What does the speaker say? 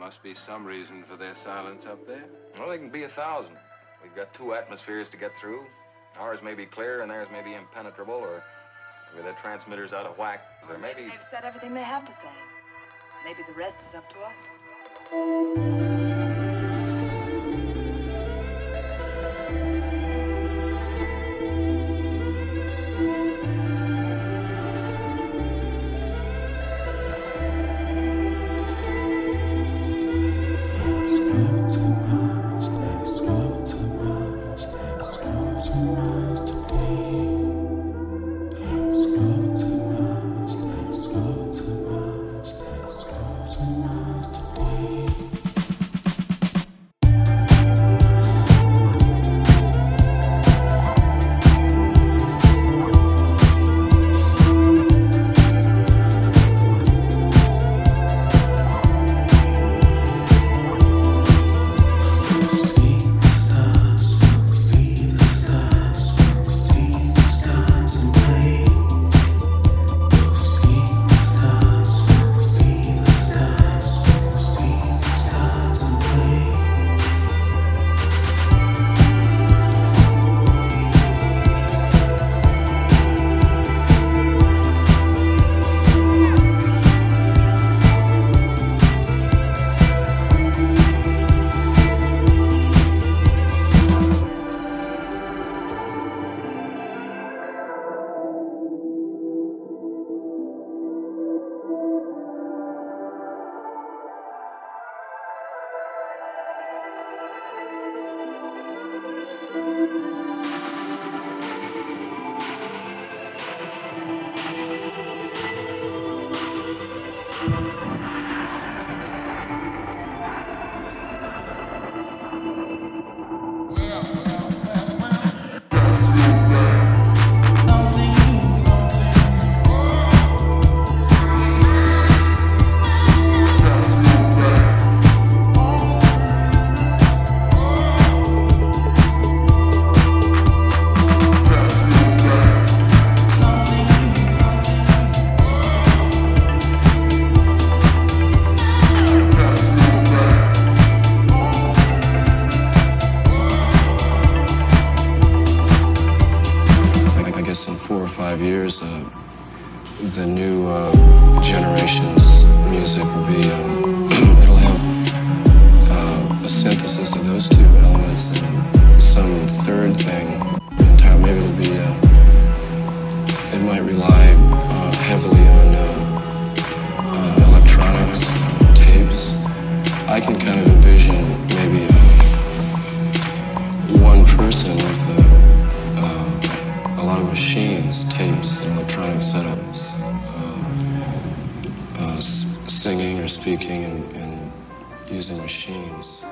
Must be some reason for their silence up there. Well, they can be a thousand. We've got two atmospheres to get through. Ours may be clear and theirs may be impenetrable, or maybe their transmitter's out of whack, or maybe... They've said everything they have to say. Maybe the rest is up to us. I four or five years, uh, the new uh, generation's music will be, um, it'll have uh, a synthesis of those two elements and some third thing. Maybe it'll be, uh, it might rely uh, heavily on uh, uh, electronics, tapes. I can kind of envision maybe uh, one person with a, uh, machines, tapes, and electronic setups, uh, uh, singing or speaking and, and using machines.